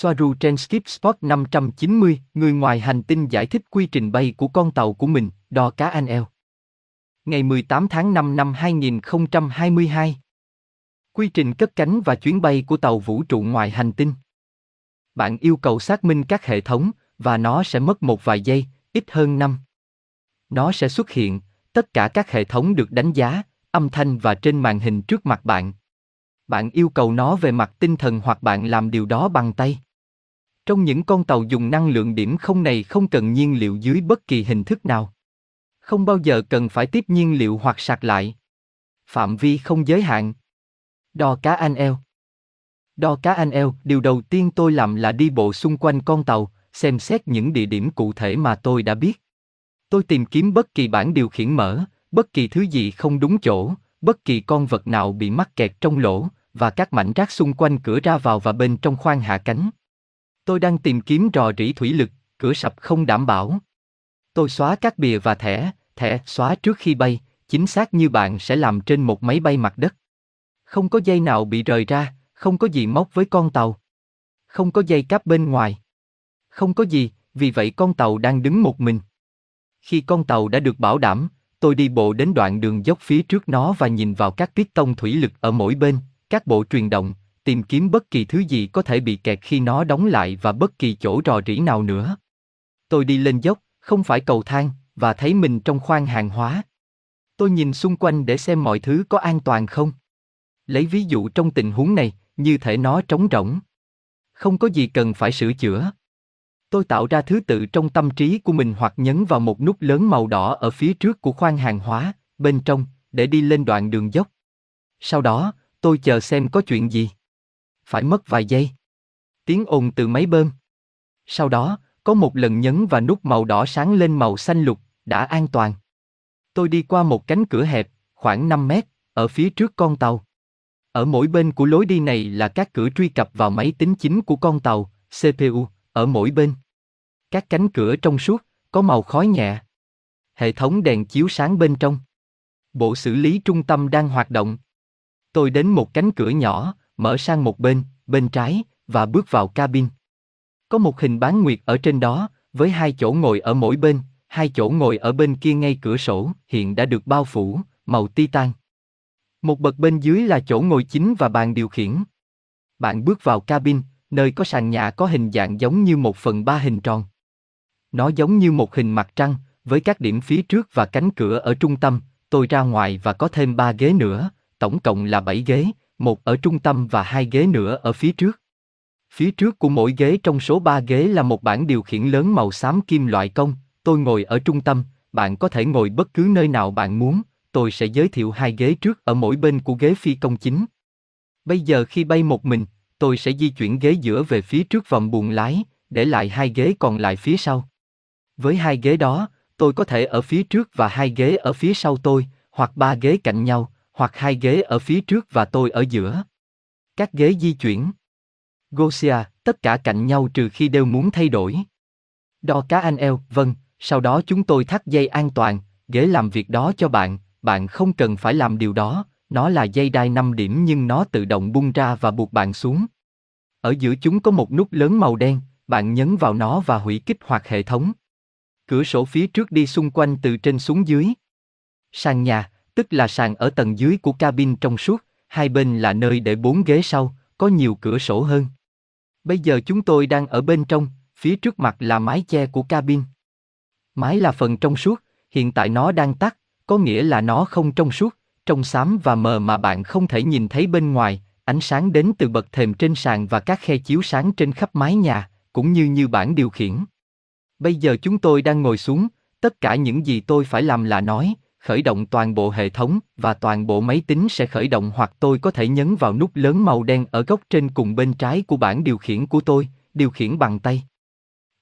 Soaru trên Skip Spot 590, người ngoài hành tinh giải thích quy trình bay của con tàu của mình, đo cá anh eo. Ngày 18 tháng 5 năm 2022. Quy trình cất cánh và chuyến bay của tàu vũ trụ ngoài hành tinh. Bạn yêu cầu xác minh các hệ thống, và nó sẽ mất một vài giây, ít hơn năm. Nó sẽ xuất hiện, tất cả các hệ thống được đánh giá, âm thanh và trên màn hình trước mặt bạn. Bạn yêu cầu nó về mặt tinh thần hoặc bạn làm điều đó bằng tay. Trong những con tàu dùng năng lượng điểm không này không cần nhiên liệu dưới bất kỳ hình thức nào. Không bao giờ cần phải tiếp nhiên liệu hoặc sạc lại. Phạm vi không giới hạn. Đo cá anh eo. Đo cá anh eo, điều đầu tiên tôi làm là đi bộ xung quanh con tàu, xem xét những địa điểm cụ thể mà tôi đã biết. Tôi tìm kiếm bất kỳ bản điều khiển mở, bất kỳ thứ gì không đúng chỗ, bất kỳ con vật nào bị mắc kẹt trong lỗ, và các mảnh rác xung quanh cửa ra vào và bên trong khoang hạ cánh. Tôi đang tìm kiếm rò rỉ thủy lực, cửa sập không đảm bảo. Tôi xóa các bìa và thẻ, thẻ xóa trước khi bay, chính xác như bạn sẽ làm trên một máy bay mặt đất. Không có dây nào bị rời ra, không có gì móc với con tàu. Không có dây cáp bên ngoài. Không có gì, vì vậy con tàu đang đứng một mình. Khi con tàu đã được bảo đảm, tôi đi bộ đến đoạn đường dốc phía trước nó và nhìn vào các piston thủy lực ở mỗi bên, các bộ truyền động, tìm kiếm bất kỳ thứ gì có thể bị kẹt khi nó đóng lại và bất kỳ chỗ rò rỉ nào nữa. Tôi đi lên dốc, không phải cầu thang, và thấy mình trong khoang hàng hóa. Tôi nhìn xung quanh để xem mọi thứ có an toàn không. Lấy ví dụ trong tình huống này, như thể nó trống rỗng. Không có gì cần phải sửa chữa. Tôi tạo ra thứ tự trong tâm trí của mình hoặc nhấn vào một nút lớn màu đỏ ở phía trước của khoang hàng hóa, bên trong, để đi lên đoạn đường dốc. Sau đó, tôi chờ xem có chuyện gì. Phải mất vài giây. Tiếng ồn từ máy bơm. Sau đó, có một lần nhấn và nút màu đỏ sáng lên màu xanh lục, đã an toàn. Tôi đi qua một cánh cửa hẹp, khoảng 5 mét, ở phía trước con tàu. Ở mỗi bên của lối đi này là các cửa truy cập vào máy tính chính của con tàu, CPU, ở mỗi bên. Các cánh cửa trong suốt, có màu khói nhẹ. Hệ thống đèn chiếu sáng bên trong. Bộ xử lý trung tâm đang hoạt động. Tôi đến một cánh cửa nhỏ, mở sang một bên, bên trái, và bước vào cabin. Có một hình bán nguyệt ở trên đó, với hai chỗ ngồi ở mỗi bên, hai chỗ ngồi ở bên kia ngay cửa sổ, hiện đã được bao phủ, màu titan. Một bậc bên dưới là chỗ ngồi chính và bàn điều khiển. Bạn bước vào cabin, nơi có sàn nhà có hình dạng giống như một phần ba hình tròn. Nó giống như một hình mặt trăng, với các điểm phía trước và cánh cửa ở trung tâm, tôi ra ngoài và có thêm ba ghế nữa, tổng cộng là bảy ghế, một ở trung tâm và hai ghế nữa ở phía trước. Phía trước của mỗi ghế trong số ba ghế là một bảng điều khiển lớn màu xám kim loại công, tôi ngồi ở trung tâm, bạn có thể ngồi bất cứ nơi nào bạn muốn, tôi sẽ giới thiệu hai ghế trước ở mỗi bên của ghế phi công chính. Bây giờ khi bay một mình, tôi sẽ di chuyển ghế giữa về phía trước vòng buồng lái, để lại hai ghế còn lại phía sau. Với hai ghế đó, tôi có thể ở phía trước và hai ghế ở phía sau tôi, hoặc ba ghế cạnh nhau, hoặc hai ghế ở phía trước và tôi ở giữa. Các ghế di chuyển. Gosia, tất cả cạnh nhau trừ khi đều muốn thay đổi. Đo cá anh eo, vâng, sau đó chúng tôi thắt dây an toàn, ghế làm việc đó cho bạn, bạn không cần phải làm điều đó, nó là dây đai 5 điểm nhưng nó tự động bung ra và buộc bạn xuống. Ở giữa chúng có một nút lớn màu đen, bạn nhấn vào nó và hủy kích hoạt hệ thống. Cửa sổ phía trước đi xung quanh từ trên xuống dưới. Sàn nhà, tức là sàn ở tầng dưới của cabin trong suốt, hai bên là nơi để bốn ghế sau, có nhiều cửa sổ hơn. Bây giờ chúng tôi đang ở bên trong, phía trước mặt là mái che của cabin. Mái là phần trong suốt, hiện tại nó đang tắt, có nghĩa là nó không trong suốt, trong xám và mờ mà bạn không thể nhìn thấy bên ngoài, ánh sáng đến từ bậc thềm trên sàn và các khe chiếu sáng trên khắp mái nhà, cũng như như bảng điều khiển. Bây giờ chúng tôi đang ngồi xuống, tất cả những gì tôi phải làm là nói, khởi động toàn bộ hệ thống và toàn bộ máy tính sẽ khởi động hoặc tôi có thể nhấn vào nút lớn màu đen ở góc trên cùng bên trái của bảng điều khiển của tôi, điều khiển bằng tay.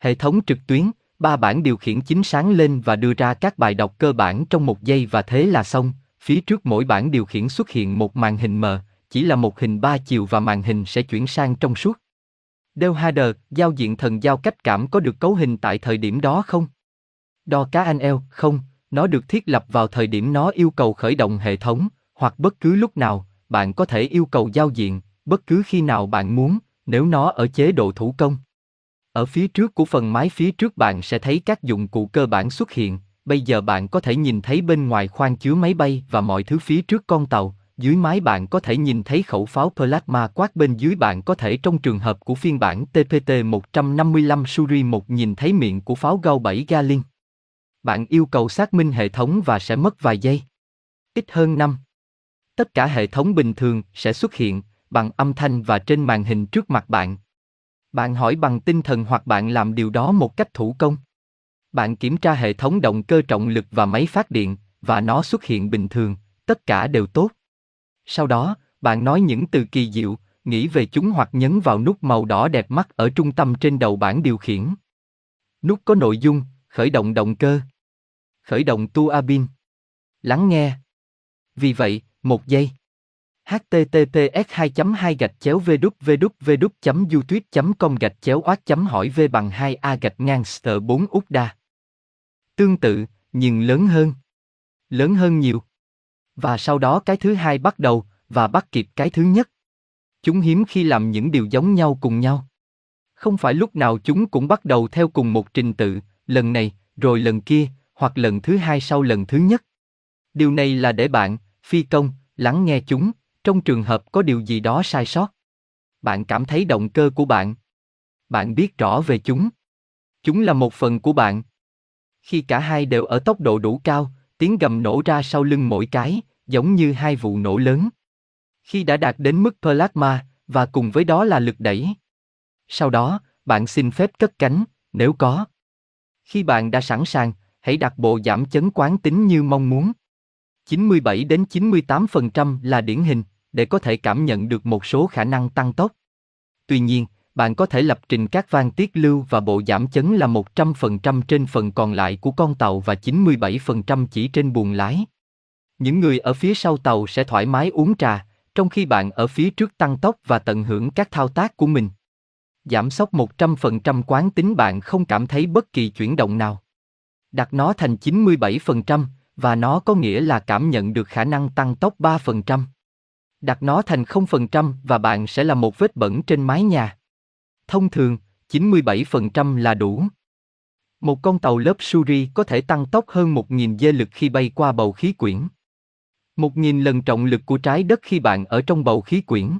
Hệ thống trực tuyến, ba bảng điều khiển chính sáng lên và đưa ra các bài đọc cơ bản trong một giây và thế là xong. Phía trước mỗi bảng điều khiển xuất hiện một màn hình mờ, chỉ là một hình ba chiều và màn hình sẽ chuyển sang trong suốt. Del Hader, giao diện thần giao cách cảm có được cấu hình tại thời điểm đó không? Đo cá anh eo, không, nó được thiết lập vào thời điểm nó yêu cầu khởi động hệ thống, hoặc bất cứ lúc nào, bạn có thể yêu cầu giao diện, bất cứ khi nào bạn muốn, Nếu nó ở chế độ thủ công. Ở phía trước của phần mái phía trước bạn sẽ thấy các dụng cụ cơ bản xuất hiện, bây giờ bạn có thể nhìn thấy bên ngoài khoang chứa máy bay và mọi thứ phía trước con tàu, dưới mái bạn có thể nhìn thấy khẩu pháo plasma quát bên dưới bạn có thể trong trường hợp của phiên bản TPT-155 Suri 1 nhìn thấy miệng của pháo gao 7 Galin. Bạn yêu cầu xác minh hệ thống và sẽ mất vài giây. Ít hơn 5. Tất cả hệ thống bình thường sẽ xuất hiện bằng âm thanh và trên màn hình trước mặt bạn. Bạn hỏi bằng tinh thần hoặc bạn làm điều đó một cách thủ công. Bạn kiểm tra hệ thống động cơ trọng lực và máy phát điện và nó xuất hiện bình thường, tất cả đều tốt. Sau đó, bạn nói những từ kỳ diệu, nghĩ về chúng hoặc nhấn vào nút màu đỏ đẹp mắt ở trung tâm trên đầu bảng điều khiển. Nút có nội dung, khởi động động cơ. Khởi động tuabin. Lắng nghe. Vì vậy, một giây. https 2 2 gạch chéo www youtube com gạch chéo oát chấm hỏi v bằng 2 a gạch ngang sờ 4 út đa. Tương tự, nhưng lớn hơn. Lớn hơn nhiều. Và sau đó cái thứ hai bắt đầu, và bắt kịp cái thứ nhất. Chúng hiếm khi làm những điều giống nhau cùng nhau. Không phải lúc nào chúng cũng bắt đầu theo cùng một trình tự, lần này, rồi lần kia, hoặc lần thứ hai sau lần thứ nhất. Điều này là để bạn, phi công, lắng nghe chúng, trong trường hợp có điều gì đó sai sót. Bạn cảm thấy động cơ của bạn. Bạn biết rõ về chúng. Chúng là một phần của bạn. Khi cả hai đều ở tốc độ đủ cao, tiếng gầm nổ ra sau lưng mỗi cái, giống như hai vụ nổ lớn. Khi đã đạt đến mức plasma, và cùng với đó là lực đẩy. Sau đó, bạn xin phép cất cánh, nếu có. Khi bạn đã sẵn sàng, hãy đặt bộ giảm chấn quán tính như mong muốn. 97 đến 98% là điển hình, để có thể cảm nhận được một số khả năng tăng tốc. Tuy nhiên, bạn có thể lập trình các van tiết lưu và bộ giảm chấn là 100% trên phần còn lại của con tàu và 97% chỉ trên buồng lái. Những người ở phía sau tàu sẽ thoải mái uống trà, trong khi bạn ở phía trước tăng tốc và tận hưởng các thao tác của mình. Giảm sốc 100% quán tính bạn không cảm thấy bất kỳ chuyển động nào. Đặt nó thành 97%, và nó có nghĩa là cảm nhận được khả năng tăng tốc 3%. Đặt nó thành 0% và bạn sẽ là một vết bẩn trên mái nhà. Thông thường, 97% là đủ. Một con tàu lớp Suri có thể tăng tốc hơn 1.000 dê lực khi bay qua bầu khí quyển. 1.000 lần trọng lực của trái đất khi bạn ở trong bầu khí quyển.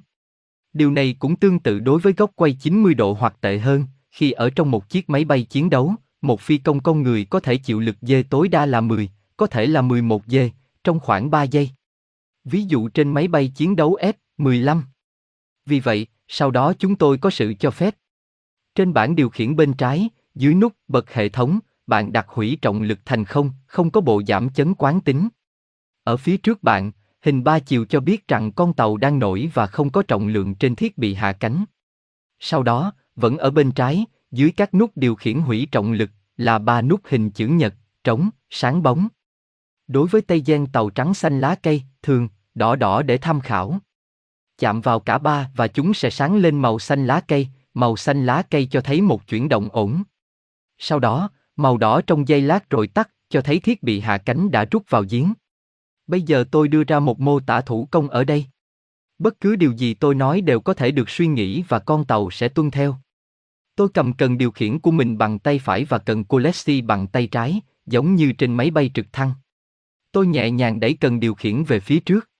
Điều này cũng tương tự đối với góc quay 90 độ hoặc tệ hơn, khi ở trong một chiếc máy bay chiến đấu, một phi công con người có thể chịu lực dê tối đa là 10, có thể là 11 dê, trong khoảng 3 giây. Ví dụ trên máy bay chiến đấu F-15. Vì vậy, sau đó chúng tôi có sự cho phép. Trên bảng điều khiển bên trái, dưới nút bật hệ thống, bạn đặt hủy trọng lực thành không, không có bộ giảm chấn quán tính. Ở phía trước bạn, hình ba chiều cho biết rằng con tàu đang nổi và không có trọng lượng trên thiết bị hạ cánh. Sau đó, vẫn ở bên trái, dưới các nút điều khiển hủy trọng lực, là ba nút hình chữ nhật, trống, sáng bóng. Đối với Tây Gen tàu trắng xanh lá cây, thường, đỏ đỏ để tham khảo. Chạm vào cả ba và chúng sẽ sáng lên màu xanh lá cây, màu xanh lá cây cho thấy một chuyển động ổn. Sau đó, màu đỏ trong giây lát rồi tắt, cho thấy thiết bị hạ cánh đã rút vào giếng. Bây giờ tôi đưa ra một mô tả thủ công ở đây. Bất cứ điều gì tôi nói đều có thể được suy nghĩ và con tàu sẽ tuân theo. Tôi cầm cần điều khiển của mình bằng tay phải và cần Colexi bằng tay trái, giống như trên máy bay trực thăng. Tôi nhẹ nhàng đẩy cần điều khiển về phía trước.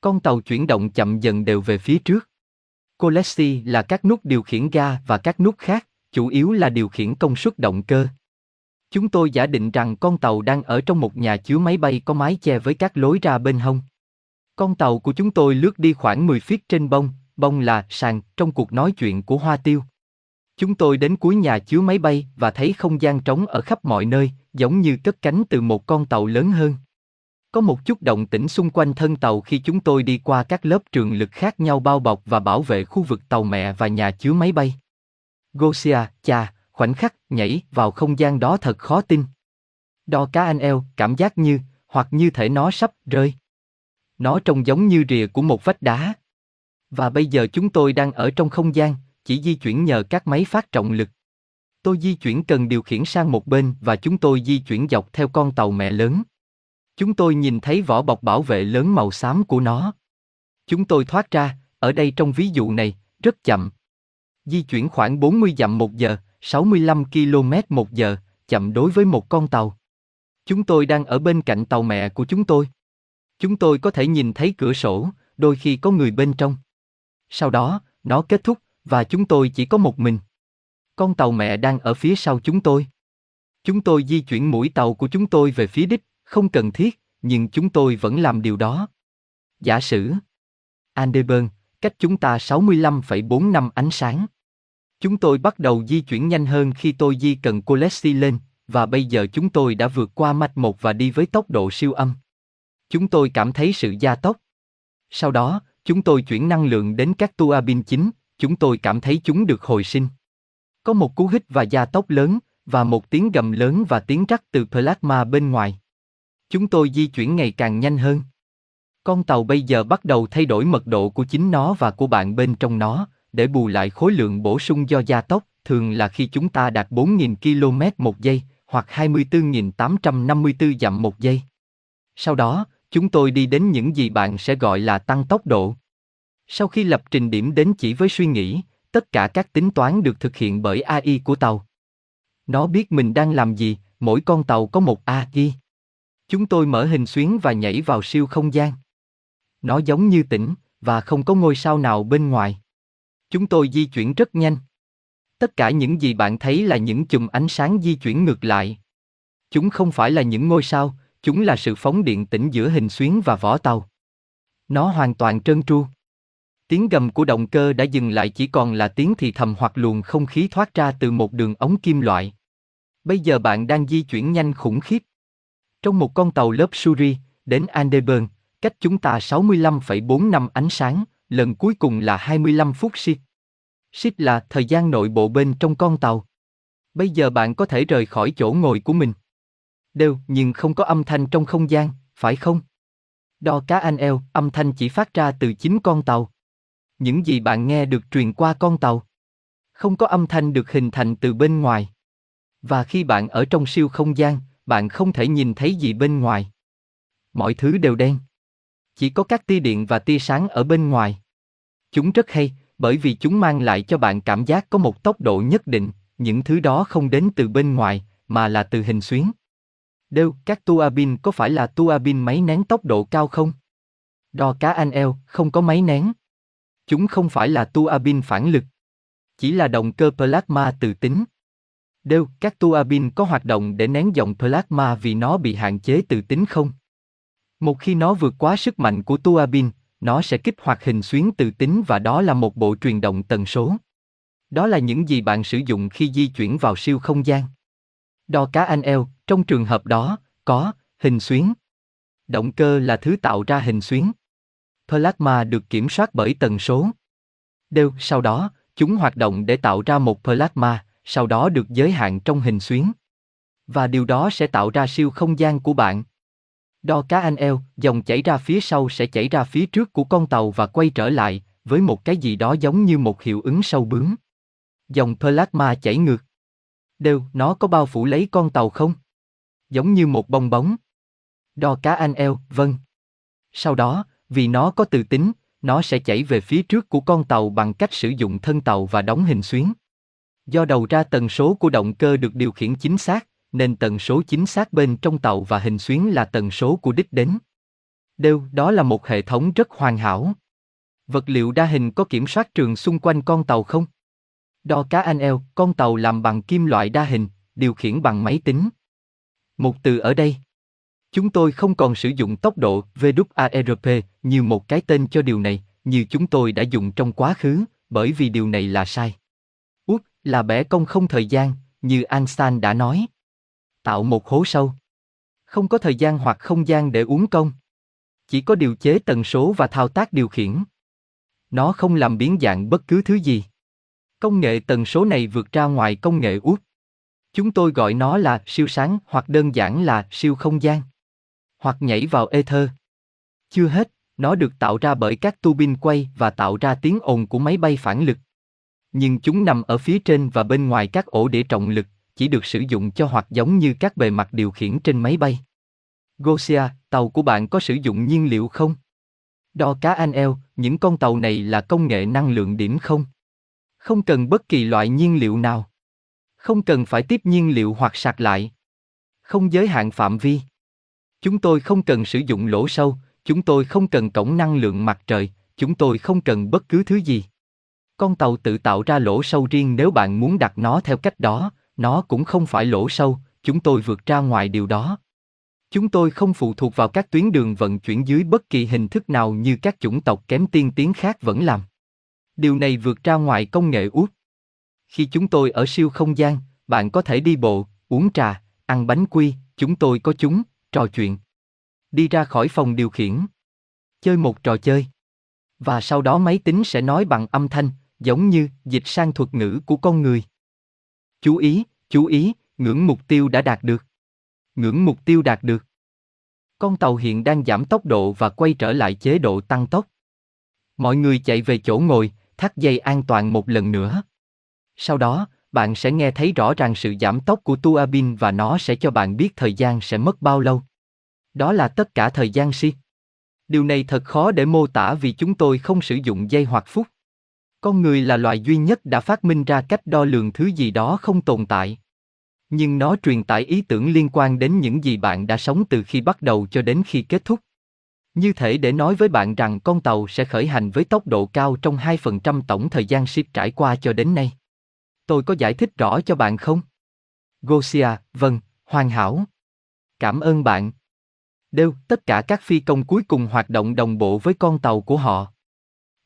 Con tàu chuyển động chậm dần đều về phía trước. Colexi là các nút điều khiển ga và các nút khác, chủ yếu là điều khiển công suất động cơ. Chúng tôi giả định rằng con tàu đang ở trong một nhà chứa máy bay có mái che với các lối ra bên hông. Con tàu của chúng tôi lướt đi khoảng 10 feet trên bông, bông là sàn trong cuộc nói chuyện của Hoa Tiêu. Chúng tôi đến cuối nhà chứa máy bay và thấy không gian trống ở khắp mọi nơi, giống như cất cánh từ một con tàu lớn hơn. Có một chút động tĩnh xung quanh thân tàu khi chúng tôi đi qua các lớp trường lực khác nhau bao bọc và bảo vệ khu vực tàu mẹ và nhà chứa máy bay. Gosia, cha, khoảnh khắc nhảy vào không gian đó thật khó tin. Đo cá anh eo, cảm giác như, hoặc như thể nó sắp rơi. Nó trông giống như rìa của một vách đá. Và bây giờ chúng tôi đang ở trong không gian, chỉ di chuyển nhờ các máy phát trọng lực. Tôi di chuyển cần điều khiển sang một bên và chúng tôi di chuyển dọc theo con tàu mẹ lớn. Chúng tôi nhìn thấy vỏ bọc bảo vệ lớn màu xám của nó. Chúng tôi thoát ra, ở đây trong ví dụ này, rất chậm. Di chuyển khoảng 40 dặm một giờ, 65 km một giờ, chậm đối với một con tàu. Chúng tôi đang ở bên cạnh tàu mẹ của chúng tôi. Chúng tôi có thể nhìn thấy cửa sổ, đôi khi có người bên trong. Sau đó, nó kết thúc, và chúng tôi chỉ có một mình. Con tàu mẹ đang ở phía sau chúng tôi. Chúng tôi di chuyển mũi tàu của chúng tôi về phía đích, không cần thiết, nhưng chúng tôi vẫn làm điều đó. Giả sử Andeburn, cách chúng ta 65,4 năm ánh sáng. Chúng tôi bắt đầu di chuyển nhanh hơn khi tôi di cần Colessi lên, và bây giờ chúng tôi đã vượt qua mạch một và đi với tốc độ siêu âm. Chúng tôi cảm thấy sự gia tốc. Sau đó, chúng tôi chuyển năng lượng đến các tua bin chính, chúng tôi cảm thấy chúng được hồi sinh. Có một cú hít và gia tốc lớn, và một tiếng gầm lớn và tiếng rắc từ plasma bên ngoài. Chúng tôi di chuyển ngày càng nhanh hơn. Con tàu bây giờ bắt đầu thay đổi mật độ của chính nó và của bạn bên trong nó, để bù lại khối lượng bổ sung do gia tốc, thường là khi chúng ta đạt 4.000 km một giây, hoặc 24.854 dặm một giây. Sau đó, chúng tôi đi đến những gì bạn sẽ gọi là tăng tốc độ. Sau khi lập trình điểm đến chỉ với suy nghĩ, tất cả các tính toán được thực hiện bởi AI của tàu. Nó biết mình đang làm gì, mỗi con tàu có một AI. Chúng tôi mở hình xuyến và nhảy vào siêu không gian. Nó giống như tỉnh, và không có ngôi sao nào bên ngoài. Chúng tôi di chuyển rất nhanh. Tất cả những gì bạn thấy là những chùm ánh sáng di chuyển ngược lại. Chúng không phải là những ngôi sao, chúng là sự phóng điện tĩnh giữa hình xuyến và vỏ tàu. Nó hoàn toàn trơn tru. Tiếng gầm của động cơ đã dừng lại chỉ còn là tiếng thì thầm hoặc luồng không khí thoát ra từ một đường ống kim loại. Bây giờ bạn đang di chuyển nhanh khủng khiếp. Trong một con tàu lớp Suri, đến Andeburn, cách chúng ta 65,4 năm ánh sáng, lần cuối cùng là 25 phút ship. Ship là thời gian nội bộ bên trong con tàu. Bây giờ bạn có thể rời khỏi chỗ ngồi của mình. Đều, nhưng không có âm thanh trong không gian, phải không? Đo cá anh eo, âm thanh chỉ phát ra từ chính con tàu. Những gì bạn nghe được truyền qua con tàu. Không có âm thanh được hình thành từ bên ngoài. Và khi bạn ở trong siêu không gian, bạn không thể nhìn thấy gì bên ngoài. Mọi thứ đều đen. Chỉ có các tia điện và tia sáng ở bên ngoài. Chúng rất hay, bởi vì chúng mang lại cho bạn cảm giác có một tốc độ nhất định, những thứ đó không đến từ bên ngoài, mà là từ hình xuyến. Đều, các tua bin có phải là tua bin máy nén tốc độ cao không? Đo cá anh eo, không có máy nén. Chúng không phải là tua bin phản lực. Chỉ là động cơ plasma tự tính. Đều, các tua bin có hoạt động để nén dòng plasma vì nó bị hạn chế từ tính không? Một khi nó vượt quá sức mạnh của tua bin, nó sẽ kích hoạt hình xuyến từ tính và đó là một bộ truyền động tần số. Đó là những gì bạn sử dụng khi di chuyển vào siêu không gian. Đo cá anh eo, trong trường hợp đó, có hình xuyến. Động cơ là thứ tạo ra hình xuyến. Plasma được kiểm soát bởi tần số. Đều, sau đó, chúng hoạt động để tạo ra một plasma, sau đó được giới hạn trong hình xuyến. Và điều đó sẽ tạo ra siêu không gian của bạn. Đo cá anh eo, dòng chảy ra phía sau sẽ chảy ra phía trước của con tàu và quay trở lại, với một cái gì đó giống như một hiệu ứng sâu bướm. Dòng plasma chảy ngược. Đều, nó có bao phủ lấy con tàu không? Giống như một bong bóng. Đo cá anh eo, vâng. Sau đó, vì nó có từ tính, nó sẽ chảy về phía trước của con tàu bằng cách sử dụng thân tàu và đóng hình xuyến. Do đầu ra tần số của động cơ được điều khiển chính xác, nên tần số chính xác bên trong tàu và hình xuyến là tần số của đích đến. Đều, đó là một hệ thống rất hoàn hảo. Vật liệu đa hình có kiểm soát trường xung quanh con tàu không? Đo cá anh eo, con tàu làm bằng kim loại đa hình, điều khiển bằng máy tính. Một từ ở đây. Chúng tôi không còn sử dụng tốc độ VWARP như một cái tên cho điều này, như chúng tôi đã dùng trong quá khứ, bởi vì điều này là sai. Út là bẻ công không thời gian, như Einstein đã nói tạo một hố sâu. Không có thời gian hoặc không gian để uống công. Chỉ có điều chế tần số và thao tác điều khiển. Nó không làm biến dạng bất cứ thứ gì. Công nghệ tần số này vượt ra ngoài công nghệ út. Chúng tôi gọi nó là siêu sáng hoặc đơn giản là siêu không gian. Hoặc nhảy vào ether. Chưa hết, nó được tạo ra bởi các tu bin quay và tạo ra tiếng ồn của máy bay phản lực. Nhưng chúng nằm ở phía trên và bên ngoài các ổ đĩa trọng lực, chỉ được sử dụng cho hoặc giống như các bề mặt điều khiển trên máy bay. Gosia, tàu của bạn có sử dụng nhiên liệu không? Đo cá anh eo, những con tàu này là công nghệ năng lượng điểm không? Không cần bất kỳ loại nhiên liệu nào. Không cần phải tiếp nhiên liệu hoặc sạc lại. Không giới hạn phạm vi. Chúng tôi không cần sử dụng lỗ sâu, chúng tôi không cần cổng năng lượng mặt trời, chúng tôi không cần bất cứ thứ gì. Con tàu tự tạo ra lỗ sâu riêng nếu bạn muốn đặt nó theo cách đó, nó cũng không phải lỗ sâu, chúng tôi vượt ra ngoài điều đó. Chúng tôi không phụ thuộc vào các tuyến đường vận chuyển dưới bất kỳ hình thức nào như các chủng tộc kém tiên tiến khác vẫn làm. Điều này vượt ra ngoài công nghệ út. Khi chúng tôi ở siêu không gian, bạn có thể đi bộ, uống trà, ăn bánh quy, chúng tôi có chúng, trò chuyện. Đi ra khỏi phòng điều khiển. Chơi một trò chơi. Và sau đó máy tính sẽ nói bằng âm thanh, giống như dịch sang thuật ngữ của con người. Chú ý, chú ý, ngưỡng mục tiêu đã đạt được. Ngưỡng mục tiêu đạt được. Con tàu hiện đang giảm tốc độ và quay trở lại chế độ tăng tốc. Mọi người chạy về chỗ ngồi, thắt dây an toàn một lần nữa. Sau đó, bạn sẽ nghe thấy rõ ràng sự giảm tốc của tua bin và nó sẽ cho bạn biết thời gian sẽ mất bao lâu. Đó là tất cả thời gian si. Điều này thật khó để mô tả vì chúng tôi không sử dụng giây hoặc phút. Con người là loài duy nhất đã phát minh ra cách đo lường thứ gì đó không tồn tại. Nhưng nó truyền tải ý tưởng liên quan đến những gì bạn đã sống từ khi bắt đầu cho đến khi kết thúc. Như thể để nói với bạn rằng con tàu sẽ khởi hành với tốc độ cao trong 2% tổng thời gian ship trải qua cho đến nay. Tôi có giải thích rõ cho bạn không? Gosia, vâng, hoàn hảo. Cảm ơn bạn. Đều, tất cả các phi công cuối cùng hoạt động đồng bộ với con tàu của họ.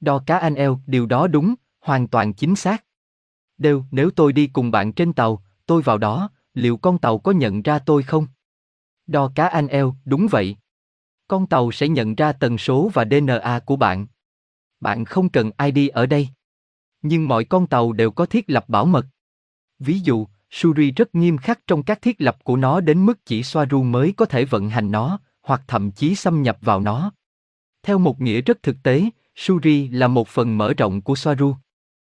Đo cá anh eo, điều đó đúng, hoàn toàn chính xác. Đều, nếu tôi đi cùng bạn trên tàu, tôi vào đó, liệu con tàu có nhận ra tôi không? Đo cá anh eo, đúng vậy. Con tàu sẽ nhận ra tần số và DNA của bạn. Bạn không cần ID ở đây. Nhưng mọi con tàu đều có thiết lập bảo mật. Ví dụ, Suri rất nghiêm khắc trong các thiết lập của nó đến mức chỉ Soaru mới có thể vận hành nó, hoặc thậm chí xâm nhập vào nó. Theo một nghĩa rất thực tế, Suri là một phần mở rộng của Soaru.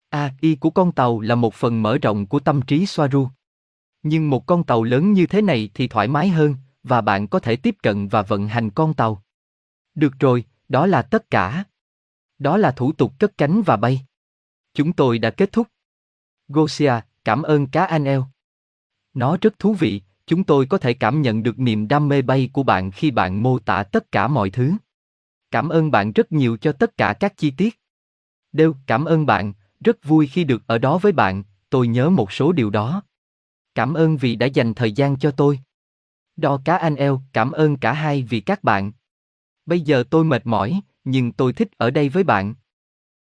AI của con tàu là một phần mở rộng của tâm trí Soaru. Nhưng một con tàu lớn như thế này thì thoải mái hơn, và bạn có thể tiếp cận và vận hành con tàu. Được rồi, đó là tất cả. Đó là thủ tục cất cánh và bay. Chúng tôi đã kết thúc. Gosia, cảm ơn cá anh eo. Nó rất thú vị, chúng tôi có thể cảm nhận được niềm đam mê bay của bạn khi bạn mô tả tất cả mọi thứ. Cảm ơn bạn rất nhiều cho tất cả các chi tiết. Đều, cảm ơn bạn, rất vui khi được ở đó với bạn, tôi nhớ một số điều đó. Cảm ơn vì đã dành thời gian cho tôi. Đo cá anh eo, cảm ơn cả hai vì các bạn. Bây giờ tôi mệt mỏi, nhưng tôi thích ở đây với bạn.